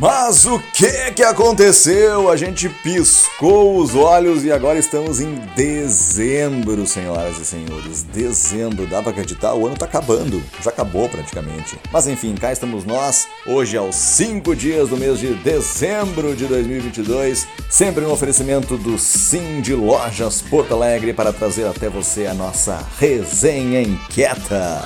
Mas o que que aconteceu? A gente piscou os olhos e agora estamos em dezembro, senhoras e senhores. Dezembro, dá pra acreditar? O ano tá acabando. Já acabou praticamente. Mas enfim, cá estamos nós, hoje aos 5 dias do mês de dezembro de 2022, sempre no oferecimento do Sim de Lojas Porto Alegre para trazer até você a nossa resenha inquieta.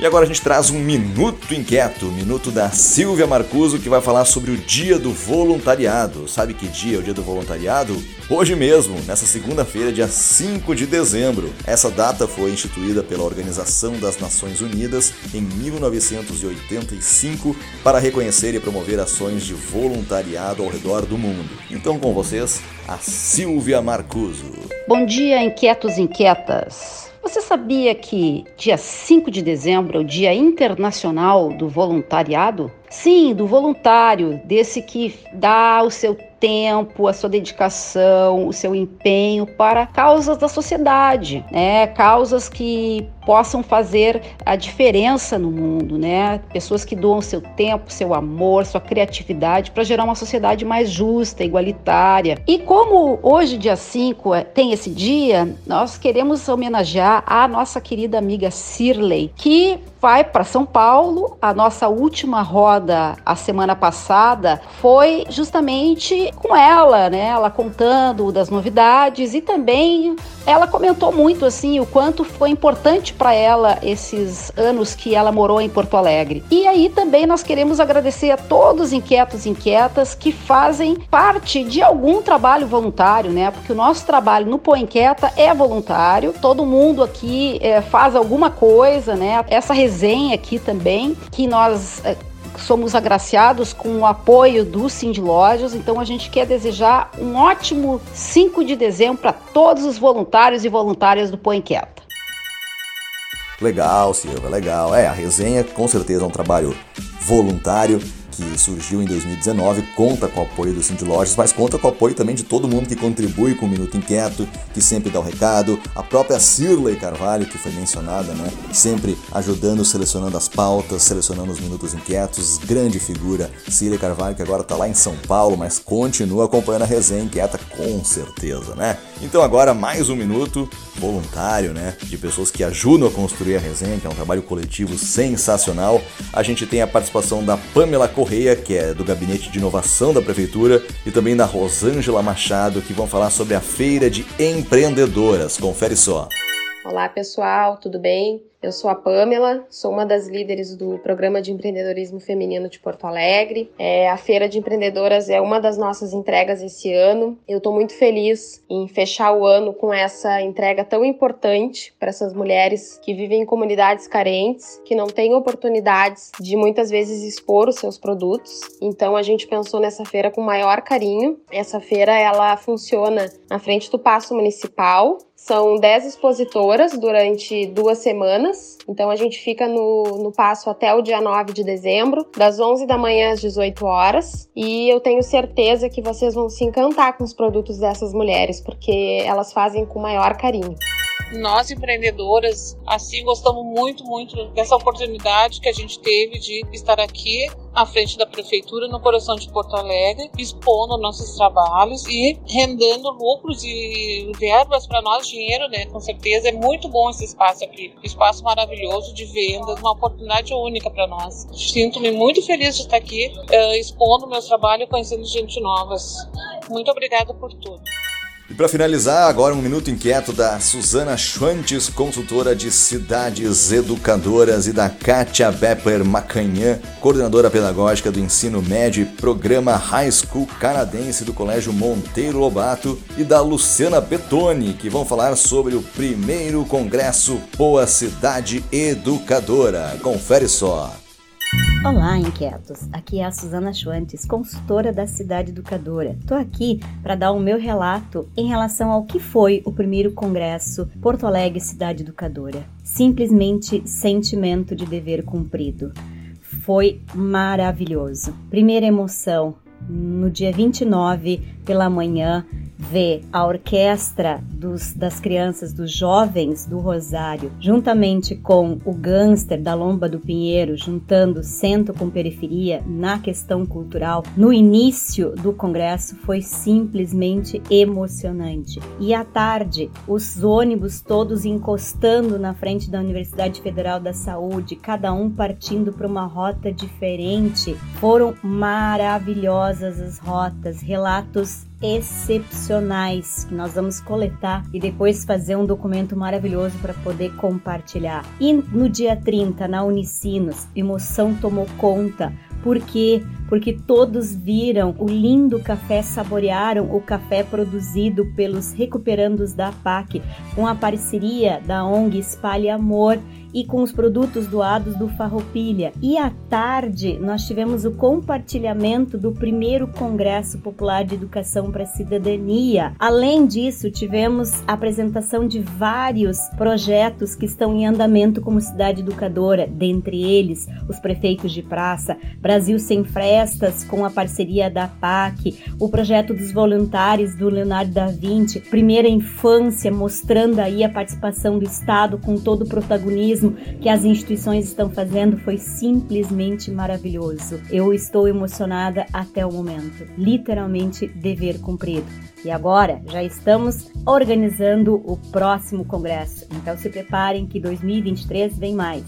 E agora a gente traz um minuto inquieto, minuto da Silvia Marcuso, que vai falar sobre o Dia do Voluntariado. Sabe que dia é o Dia do Voluntariado? Hoje mesmo, nessa segunda-feira, dia 5 de dezembro. Essa data foi instituída pela Organização das Nações Unidas em 1985 para reconhecer e promover ações de voluntariado ao redor do mundo. Então, com vocês, a Silvia Marcuso. Bom dia, inquietos inquietas. Você sabia que dia 5 de dezembro é o Dia Internacional do Voluntariado? Sim, do voluntário, desse que dá o seu tempo, a sua dedicação, o seu empenho para causas da sociedade, né? Causas que possam fazer a diferença no mundo, né? Pessoas que doam seu tempo, seu amor, sua criatividade para gerar uma sociedade mais justa, igualitária. E como hoje, dia 5, é, tem esse dia, nós queremos homenagear a nossa querida amiga Cirley, que vai para São Paulo. A nossa última roda a semana passada foi justamente com ela, né? Ela contando das novidades e também ela comentou muito assim o quanto foi importante para ela esses anos que ela morou em Porto Alegre. E aí também nós queremos agradecer a todos os inquietos e inquietas que fazem parte de algum trabalho voluntário, né? Porque o nosso trabalho no Põe Inquieta é voluntário. Todo mundo aqui é, faz alguma coisa, né? Essa resenha aqui também que nós é, somos agraciados com o apoio do Cindy Lojas, então a gente quer desejar um ótimo 5 de dezembro para todos os voluntários e voluntárias do Põe Quieta. Legal, Silva, legal. É, a resenha com certeza é um trabalho voluntário que surgiu em 2019, conta com o apoio do Cindy Lojas, mas conta com o apoio também de todo mundo que contribui com o Minuto Inquieto, que sempre dá o recado, a própria Cirley Carvalho, que foi mencionada, né? Sempre ajudando, selecionando as pautas, selecionando os Minutos Inquietos, grande figura, Cirley Carvalho, que agora está lá em São Paulo, mas continua acompanhando a resenha inquieta com certeza, né? Então agora mais um minuto voluntário, né? De pessoas que ajudam a construir a resenha, que é um trabalho coletivo sensacional. A gente tem a participação da Pamela Correia Correia, que é do Gabinete de Inovação da Prefeitura, e também da Rosângela Machado, que vão falar sobre a Feira de Empreendedoras. Confere só. Olá pessoal, tudo bem? Eu sou a Pamela, sou uma das líderes do Programa de Empreendedorismo Feminino de Porto Alegre. É, a Feira de Empreendedoras é uma das nossas entregas esse ano. Eu estou muito feliz em fechar o ano com essa entrega tão importante para essas mulheres que vivem em comunidades carentes, que não têm oportunidades de muitas vezes expor os seus produtos. Então a gente pensou nessa feira com maior carinho. Essa feira ela funciona na frente do Paço Municipal, são 10 expositoras durante duas semanas. Então a gente fica no, no passo até o dia 9 de dezembro, das 11 da manhã às 18 horas. E eu tenho certeza que vocês vão se encantar com os produtos dessas mulheres, porque elas fazem com maior carinho nós empreendedoras, assim, gostamos muito, muito dessa oportunidade que a gente teve de estar aqui à frente da prefeitura, no coração de Porto Alegre, expondo nossos trabalhos e rendendo lucros e verbas para nós, dinheiro, né? Com certeza é muito bom esse espaço aqui, espaço maravilhoso de vendas, uma oportunidade única para nós. Sinto-me muito feliz de estar aqui uh, expondo meu trabalho e conhecendo gente novas. Muito obrigada por tudo. E para finalizar, agora um minuto inquieto da Suzana Schwantes, consultora de cidades educadoras, e da Kátia Bepler Macanhã, coordenadora pedagógica do ensino médio e programa High School canadense do Colégio Monteiro Lobato, e da Luciana Betoni, que vão falar sobre o primeiro congresso Boa Cidade Educadora. Confere só. Olá, inquietos! Aqui é a Suzana Schwantes, consultora da Cidade Educadora. Estou aqui para dar o meu relato em relação ao que foi o primeiro congresso Porto Alegre Cidade Educadora. Simplesmente sentimento de dever cumprido. Foi maravilhoso. Primeira emoção, no dia 29 pela manhã ver a orquestra dos, das crianças, dos jovens do Rosário, juntamente com o gangster da Lomba do Pinheiro, juntando centro com periferia na questão cultural, no início do congresso foi simplesmente emocionante. E à tarde, os ônibus todos encostando na frente da Universidade Federal da Saúde, cada um partindo para uma rota diferente, foram maravilhosas as rotas, relatos excepcionais que nós vamos coletar e depois fazer um documento maravilhoso para poder compartilhar. E no dia 30, na Unicinos, emoção tomou conta. Por quê? Porque todos viram o lindo café, saborearam o café produzido pelos recuperandos da PAC, com a parceria da ONG Espalhe Amor e com os produtos doados do Farroupilha. E à tarde nós tivemos o compartilhamento do primeiro Congresso Popular de Educação para a Cidadania. Além disso, tivemos a apresentação de vários projetos que estão em andamento como cidade educadora, dentre eles os prefeitos de praça, Brasil Sem Frestas com a parceria da PAC, o projeto dos voluntários do Leonardo da Vinci, primeira infância mostrando aí a participação do Estado com todo o protagonismo que as instituições estão fazendo foi simplesmente maravilhoso. Eu estou emocionada até o momento. Literalmente dever cumprido. E agora já estamos organizando o próximo congresso. Então se preparem que 2023 vem mais.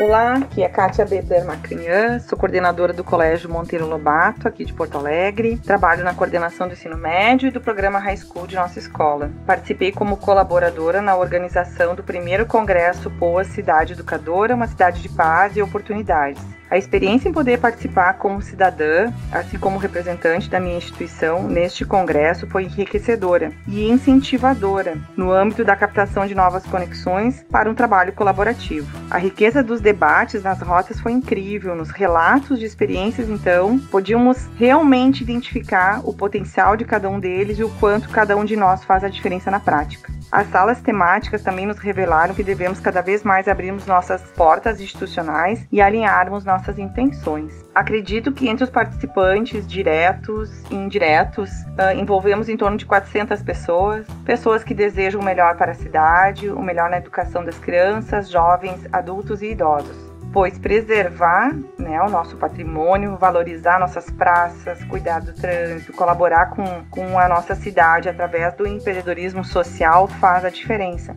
Olá, aqui é Kátia Bebler Macrian, sou coordenadora do Colégio Monteiro Lobato, aqui de Porto Alegre. Trabalho na coordenação do ensino médio e do programa High School de nossa escola. Participei como colaboradora na organização do primeiro congresso Poa Cidade Educadora, uma cidade de paz e oportunidades. A experiência em poder participar como cidadã, assim como representante da minha instituição neste congresso foi enriquecedora e incentivadora no âmbito da captação de novas conexões para um trabalho colaborativo. A riqueza dos debates nas rotas foi incrível, nos relatos de experiências então, podíamos realmente identificar o potencial de cada um deles e o quanto cada um de nós faz a diferença na prática. As salas temáticas também nos revelaram que devemos cada vez mais abrirmos nossas portas institucionais e alinharmos nossas intenções. Acredito que entre os participantes diretos e indiretos, uh, envolvemos em torno de 400 pessoas, pessoas que desejam o melhor para a cidade, o melhor na educação das crianças, jovens, adultos e idosos pois preservar né, o nosso patrimônio, valorizar nossas praças, cuidar do trânsito, colaborar com, com a nossa cidade através do empreendedorismo social faz a diferença.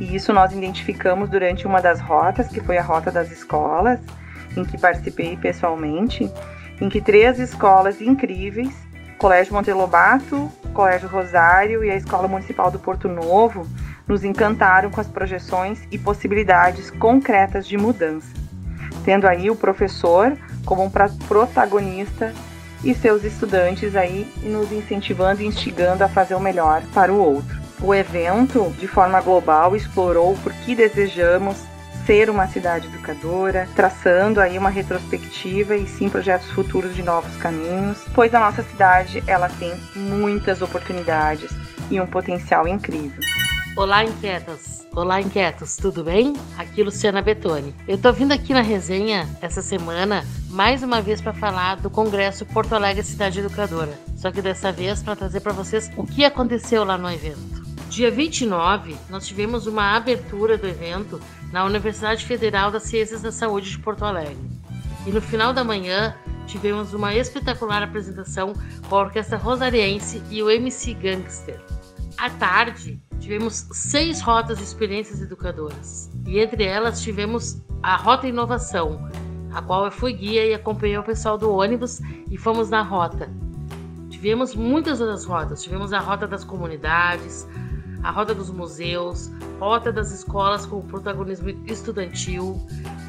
E isso nós identificamos durante uma das rotas, que foi a rota das escolas, em que participei pessoalmente, em que três escolas incríveis, Colégio Monteiro Lobato, Colégio Rosário e a Escola Municipal do Porto Novo, nos encantaram com as projeções e possibilidades concretas de mudança tendo aí o professor como um protagonista e seus estudantes aí nos incentivando e instigando a fazer o melhor para o outro. O evento, de forma global, explorou por que desejamos ser uma cidade educadora, traçando aí uma retrospectiva e sim projetos futuros de novos caminhos, pois a nossa cidade ela tem muitas oportunidades e um potencial incrível. Olá, inquietas! Olá, inquietos, tudo bem? Aqui Luciana Betoni. Eu tô vindo aqui na resenha essa semana mais uma vez para falar do Congresso Porto Alegre Cidade Educadora. Só que dessa vez para trazer para vocês o que aconteceu lá no evento. Dia 29, nós tivemos uma abertura do evento na Universidade Federal das Ciências da Saúde de Porto Alegre. E no final da manhã, tivemos uma espetacular apresentação com a Orquestra Rosariense e o MC Gangster. À tarde, tivemos seis rotas de experiências educadoras. E entre elas tivemos a Rota Inovação, a qual eu fui guia e acompanhei o pessoal do ônibus e fomos na rota. Tivemos muitas outras rotas. Tivemos a Rota das Comunidades, a Rota dos Museus, Rota das Escolas com protagonismo estudantil,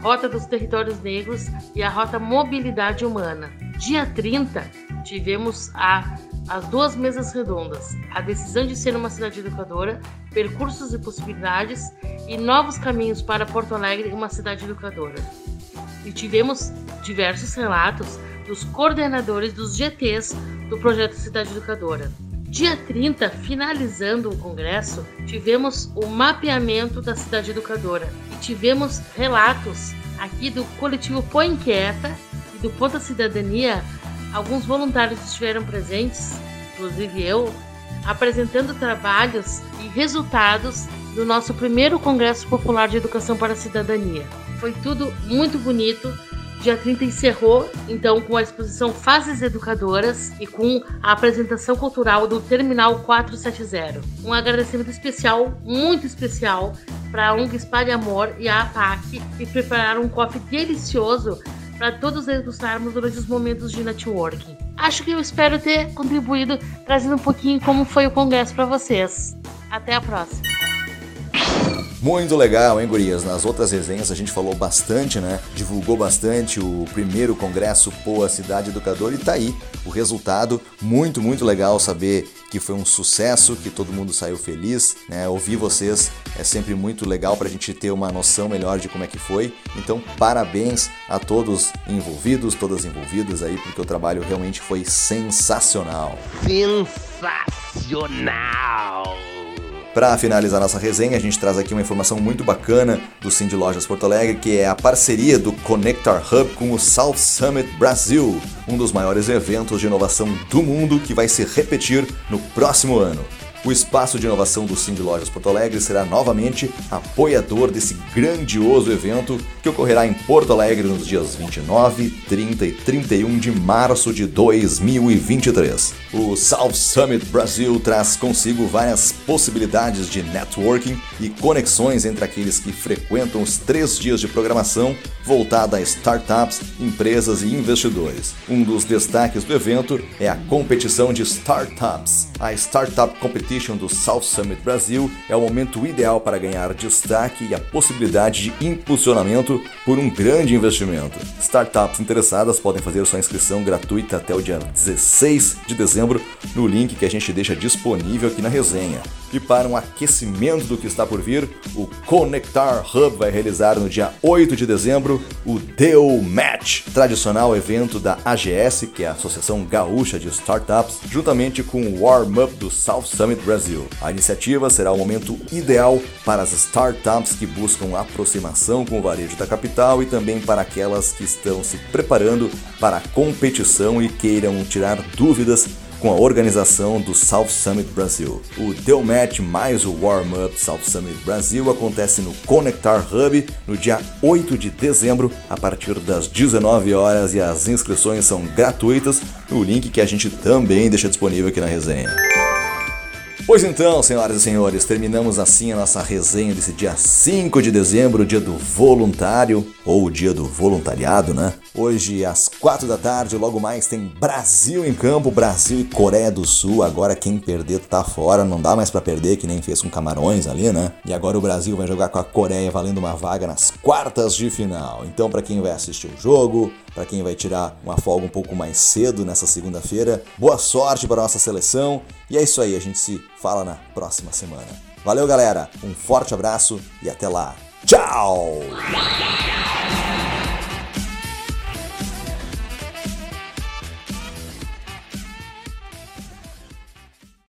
Rota dos Territórios Negros e a Rota Mobilidade Humana. Dia 30, tivemos a as duas mesas redondas, a decisão de ser uma cidade educadora, percursos e possibilidades e novos caminhos para Porto Alegre, uma cidade educadora. E tivemos diversos relatos dos coordenadores dos GTs do projeto Cidade Educadora. Dia 30, finalizando o congresso, tivemos o mapeamento da cidade educadora e tivemos relatos aqui do coletivo Põe Inquieta e do Ponta Cidadania alguns voluntários estiveram presentes, inclusive eu, apresentando trabalhos e resultados do nosso primeiro Congresso Popular de Educação para a Cidadania. Foi tudo muito bonito. Dia 30 encerrou, então, com a exposição Fases Educadoras e com a apresentação cultural do Terminal 470. Um agradecimento especial, muito especial, para a ONG Espalhe Amor e a APAC, que prepararam um coffee delicioso para todos degustarmos durante os momentos de networking. Acho que eu espero ter contribuído trazendo um pouquinho como foi o congresso para vocês. Até a próxima! Muito legal, hein, gurias? Nas outras resenhas a gente falou bastante, né? Divulgou bastante o primeiro congresso Poa Cidade Educadora e tá aí o resultado. Muito, muito legal saber que foi um sucesso, que todo mundo saiu feliz, né? Ouvir vocês é sempre muito legal pra gente ter uma noção melhor de como é que foi. Então, parabéns a todos envolvidos, todas envolvidas aí, porque o trabalho realmente foi sensacional. Sensacional! Para finalizar nossa resenha, a gente traz aqui uma informação muito bacana do Cindy Lojas Porto Alegre, que é a parceria do Connector Hub com o South Summit Brasil, um dos maiores eventos de inovação do mundo que vai se repetir no próximo ano. O espaço de inovação do Sim de Lojas Porto Alegre será novamente apoiador desse grandioso evento que ocorrerá em Porto Alegre nos dias 29, 30 e 31 de março de 2023. O South Summit Brasil traz consigo várias possibilidades de networking e conexões entre aqueles que frequentam os três dias de programação voltada a startups, empresas e investidores. Um dos destaques do evento é a competição de startups. A Startup Competition do South Summit Brasil é o momento ideal para ganhar destaque e a possibilidade de impulsionamento por um grande investimento. Startups interessadas podem fazer sua inscrição gratuita até o dia 16 de dezembro no link que a gente deixa disponível aqui na resenha. E para um aquecimento do que está por vir, o Conectar Hub vai realizar no dia 8 de dezembro o Deo Match, tradicional evento da AGS, que é a Associação Gaúcha de Startups, juntamente com o Warm Up do South Summit Brasil. A iniciativa será o momento ideal para as startups que buscam aproximação com o varejo da capital e também para aquelas que estão se preparando para a competição e queiram tirar dúvidas com a organização do South Summit Brasil. O Deu Match mais o Warm Up South Summit Brasil acontece no Conectar Hub no dia 8 de dezembro, a partir das 19 horas e as inscrições são gratuitas no link que a gente também deixa disponível aqui na resenha. Pois então, senhoras e senhores, terminamos assim a nossa resenha desse dia 5 de dezembro, dia do voluntário, ou o dia do voluntariado, né? Hoje, às 4 da tarde, logo mais tem Brasil em campo, Brasil e Coreia do Sul. Agora quem perder tá fora, não dá mais para perder, que nem fez com Camarões ali, né? E agora o Brasil vai jogar com a Coreia valendo uma vaga nas quartas de final. Então, para quem vai assistir o jogo, para quem vai tirar uma folga um pouco mais cedo nessa segunda-feira, boa sorte para nossa seleção. E é isso aí, a gente se fala na próxima semana. Valeu, galera. Um forte abraço e até lá. Tchau!